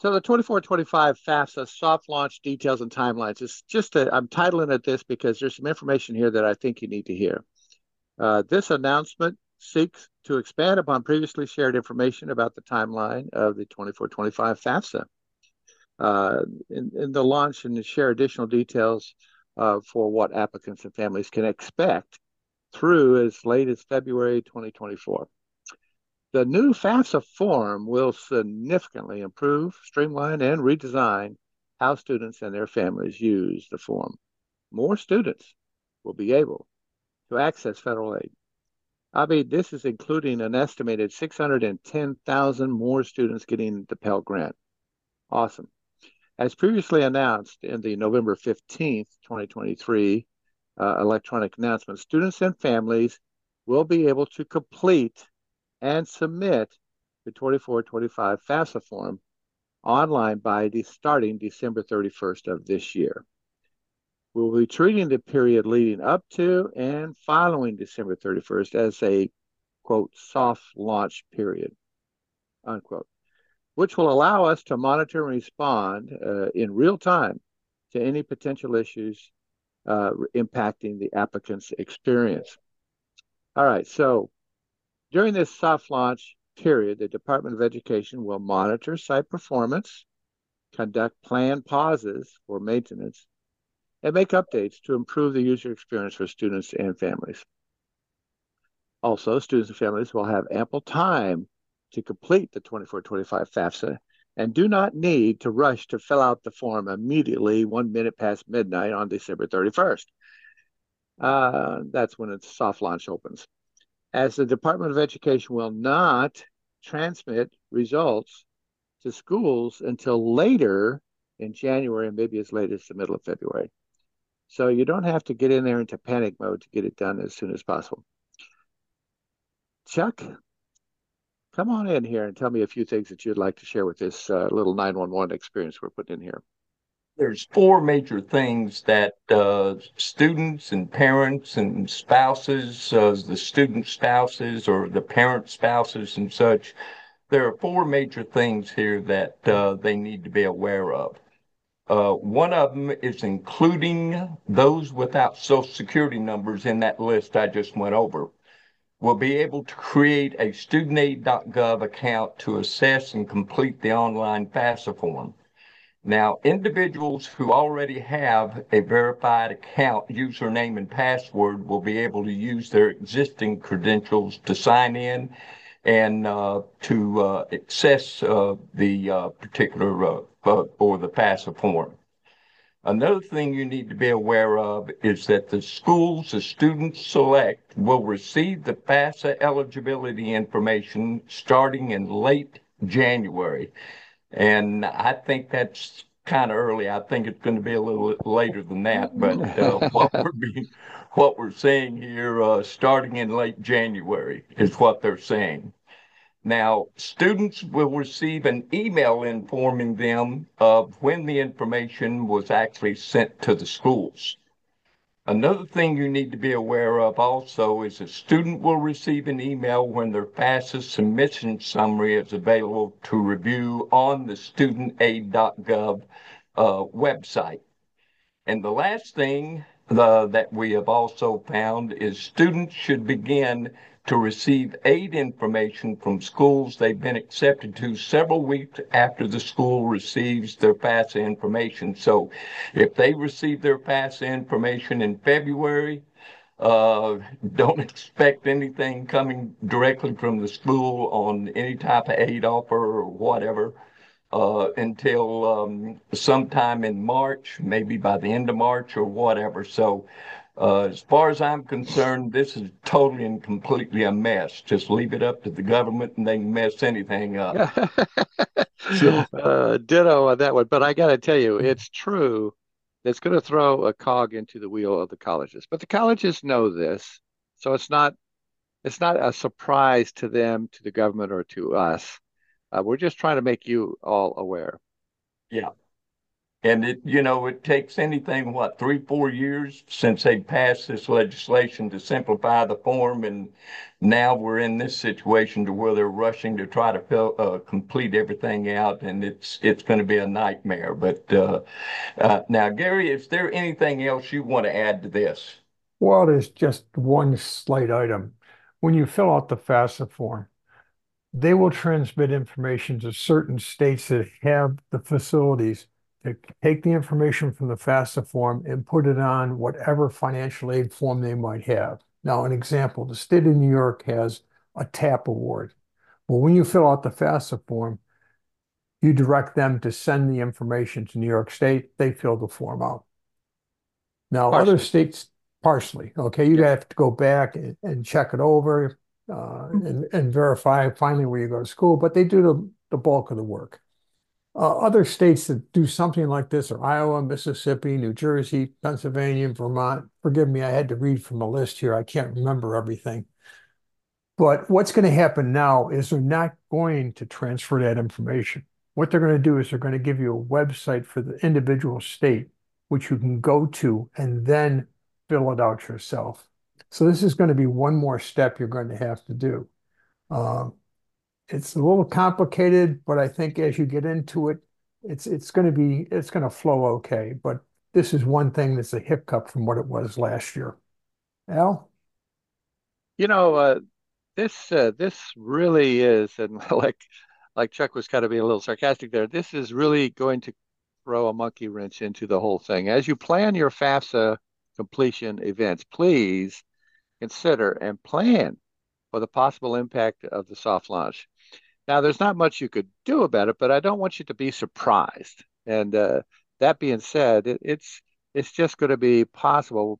So the 24-25 FAFSA soft launch details and timelines is just i am titling it this because there's some information here that I think you need to hear. Uh, this announcement seeks to expand upon previously shared information about the timeline of the 24-25 FAFSA. Uh, in, in, the launch and share additional details uh, for what applicants and families can expect through as late as February 2024. The new FAFSA form will significantly improve, streamline, and redesign how students and their families use the form. More students will be able to access federal aid. I mean, this is including an estimated 610,000 more students getting the Pell Grant. Awesome. As previously announced in the November 15th, 2023 uh, electronic announcement, students and families will be able to complete and submit the 24-25 FAFSA form online by the starting December 31st of this year. We'll be treating the period leading up to and following December 31st as a quote soft launch period unquote, which will allow us to monitor and respond uh, in real time to any potential issues uh, impacting the applicant's experience. All right, so during this soft launch period, the Department of Education will monitor site performance, conduct planned pauses for maintenance, and make updates to improve the user experience for students and families. Also, students and families will have ample time to complete the 2425 FAFSA and do not need to rush to fill out the form immediately one minute past midnight on December 31st. Uh, that's when its soft launch opens as the Department of Education will not transmit results to schools until later in January maybe as late as the middle of February. So you don't have to get in there into panic mode to get it done as soon as possible. Chuck, come on in here and tell me a few things that you'd like to share with this uh, little 911 experience we're putting in here there's four major things that uh, students and parents and spouses, uh, the student spouses or the parent spouses and such, there are four major things here that uh, they need to be aware of. Uh, one of them is including those without social security numbers in that list I just went over. Will be able to create a studentaid.gov account to assess and complete the online FAFSA form. Now, individuals who already have a verified account username and password will be able to use their existing credentials to sign in and uh, to uh, access uh, the uh, particular uh, uh, or the FAFSA form. Another thing you need to be aware of is that the schools the students select will receive the FAFSA eligibility information starting in late January. And I think that's kind of early. I think it's going to be a little later than that. But uh, what we're being, what we're saying here, uh, starting in late January, is what they're saying. Now, students will receive an email informing them of when the information was actually sent to the schools. Another thing you need to be aware of also is a student will receive an email when their FAFSA submission summary is available to review on the studentaid.gov uh, website. And the last thing uh, that we have also found is students should begin to receive aid information from schools they've been accepted to several weeks after the school receives their FAFSA information. So if they receive their FAFSA information in February, uh, don't expect anything coming directly from the school on any type of aid offer or whatever uh, until um, sometime in March, maybe by the end of March or whatever. So uh, as far as I'm concerned, this is totally and completely a mess. Just leave it up to the government and they can mess anything up. so, uh, ditto on that one. But I got to tell you, it's true. It's going to throw a cog into the wheel of the colleges. But the colleges know this. So it's not it's not a surprise to them, to the government, or to us. Uh, we're just trying to make you all aware. Yeah. And it, you know, it takes anything, what, three, four years since they passed this legislation to simplify the form. And now we're in this situation to where they're rushing to try to fill, uh, complete everything out. And it's, it's going to be a nightmare. But uh, uh, now, Gary, is there anything else you want to add to this? Well, there's just one slight item. When you fill out the FAFSA form, they will transmit information to certain states that have the facilities to take the information from the FAFSA form and put it on whatever financial aid form they might have. Now, an example, the state of New York has a TAP award. Well, when you fill out the FAFSA form, you direct them to send the information to New York State. They fill the form out. Now, partially. other states, partially, okay, you yeah. have to go back and, and check it over uh, and, and verify finally where you go to school, but they do the, the bulk of the work. Uh, other states that do something like this are Iowa, Mississippi, New Jersey, Pennsylvania, Vermont. Forgive me, I had to read from a list here. I can't remember everything. But what's going to happen now is they're not going to transfer that information. What they're going to do is they're going to give you a website for the individual state, which you can go to and then fill it out yourself. So this is going to be one more step you're going to have to do. Uh, it's a little complicated, but I think as you get into it, it's it's going to be it's going to flow okay. But this is one thing that's a hiccup from what it was last year. Al, you know, uh, this uh, this really is, and like like Chuck was kind of being a little sarcastic there. This is really going to throw a monkey wrench into the whole thing. As you plan your FAFSA completion events, please consider and plan for the possible impact of the soft launch. Now, there's not much you could do about it, but I don't want you to be surprised. And uh, that being said, it, it's it's just going to be possible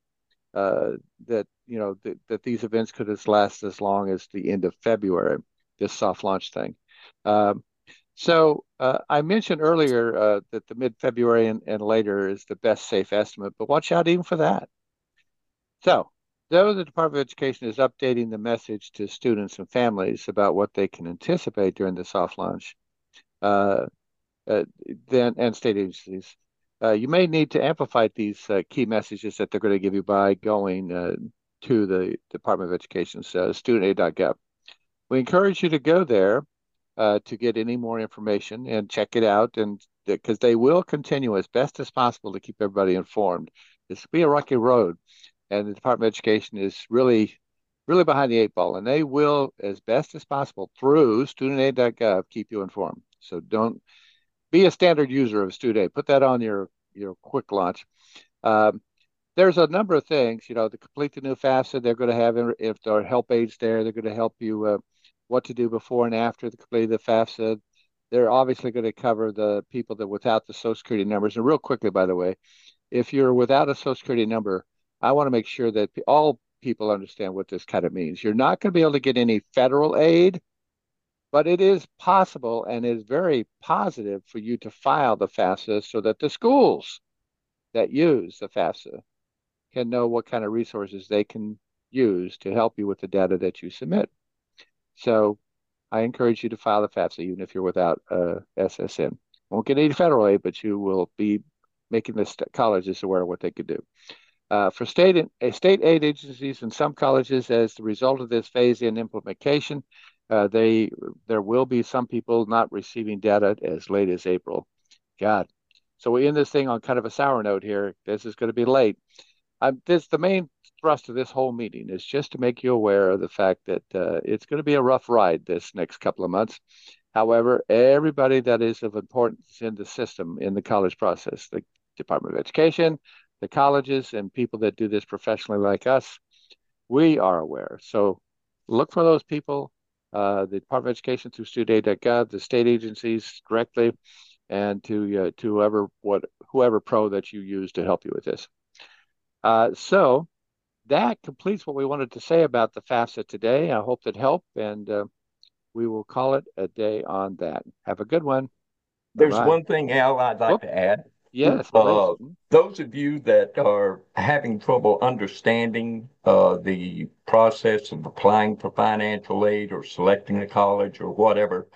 uh, that you know th- that these events could last as long as the end of February. This soft launch thing. Um, so uh, I mentioned earlier uh, that the mid-February and, and later is the best safe estimate, but watch out even for that. So though the Department of Education is updating the message to students and families about what they can anticipate during the soft launch, uh, uh, then and state agencies, uh, you may need to amplify these uh, key messages that they're going to give you by going uh, to the Department of Education's uh, studentaid.gov. We encourage you to go there to get any more information and check it out, and because they will continue as best as possible to keep everybody informed. This will be a rocky road and the Department of Education is really, really behind the eight ball, and they will, as best as possible, through studentaid.gov, keep you informed. So don't be a standard user of StudAid. Put that on your your quick launch. Um, there's a number of things, you know, to complete the new FAFSA, they're going to have, if there are help aids there, they're going to help you uh, what to do before and after the complete the FAFSA. They're obviously going to cover the people that without the Social Security numbers. And real quickly, by the way, if you're without a Social Security number, I want to make sure that all people understand what this kind of means. You're not going to be able to get any federal aid, but it is possible and is very positive for you to file the FAFSA so that the schools that use the FAFSA can know what kind of resources they can use to help you with the data that you submit. So I encourage you to file the FAFSA even if you're without uh, SSN. Won't get any federal aid, but you will be making the colleges aware of what they could do. Uh, for state, uh, state aid agencies and some colleges, as the result of this phase-in implementation, uh, they there will be some people not receiving data as late as April. God, so we end this thing on kind of a sour note here. This is going to be late. This the main thrust of this whole meeting is just to make you aware of the fact that uh, it's going to be a rough ride this next couple of months. However, everybody that is of importance in the system in the college process, the Department of Education, the colleges and people that do this professionally like us, we are aware. So look for those people, uh, the Department of Education through studentaid.gov, the state agencies directly, and to uh, to whoever what whoever pro that you use to help you with this. Uh, so that completes what we wanted to say about the FAFSA today. I hope that helped, and uh, we will call it a day on that. Have a good one. There's Bye-bye. one thing, Al, I'd like to add. Yes. Uh, those of you that are having trouble understanding uh, the process of applying for financial aid or selecting a college or whatever,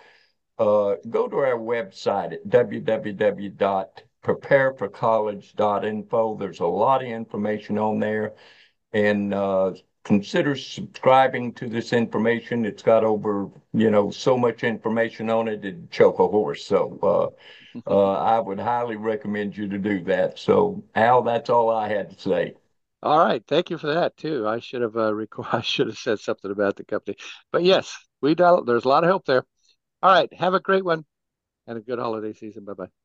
uh, go to our website at www.educationdepartment.gov prepareforcollege.info. There's a lot of information on there. And uh, consider subscribing to this information. It's got over, you know, so much information on it, it'd choke a horse. So uh, uh, I would highly recommend you to do that. So, Al, that's all I had to say. All right, thank you for that too. I should have uh, rec- I should have said something about the company, but yes, we do, there's a lot of help there. All right, have a great one and a good holiday season. Bye bye.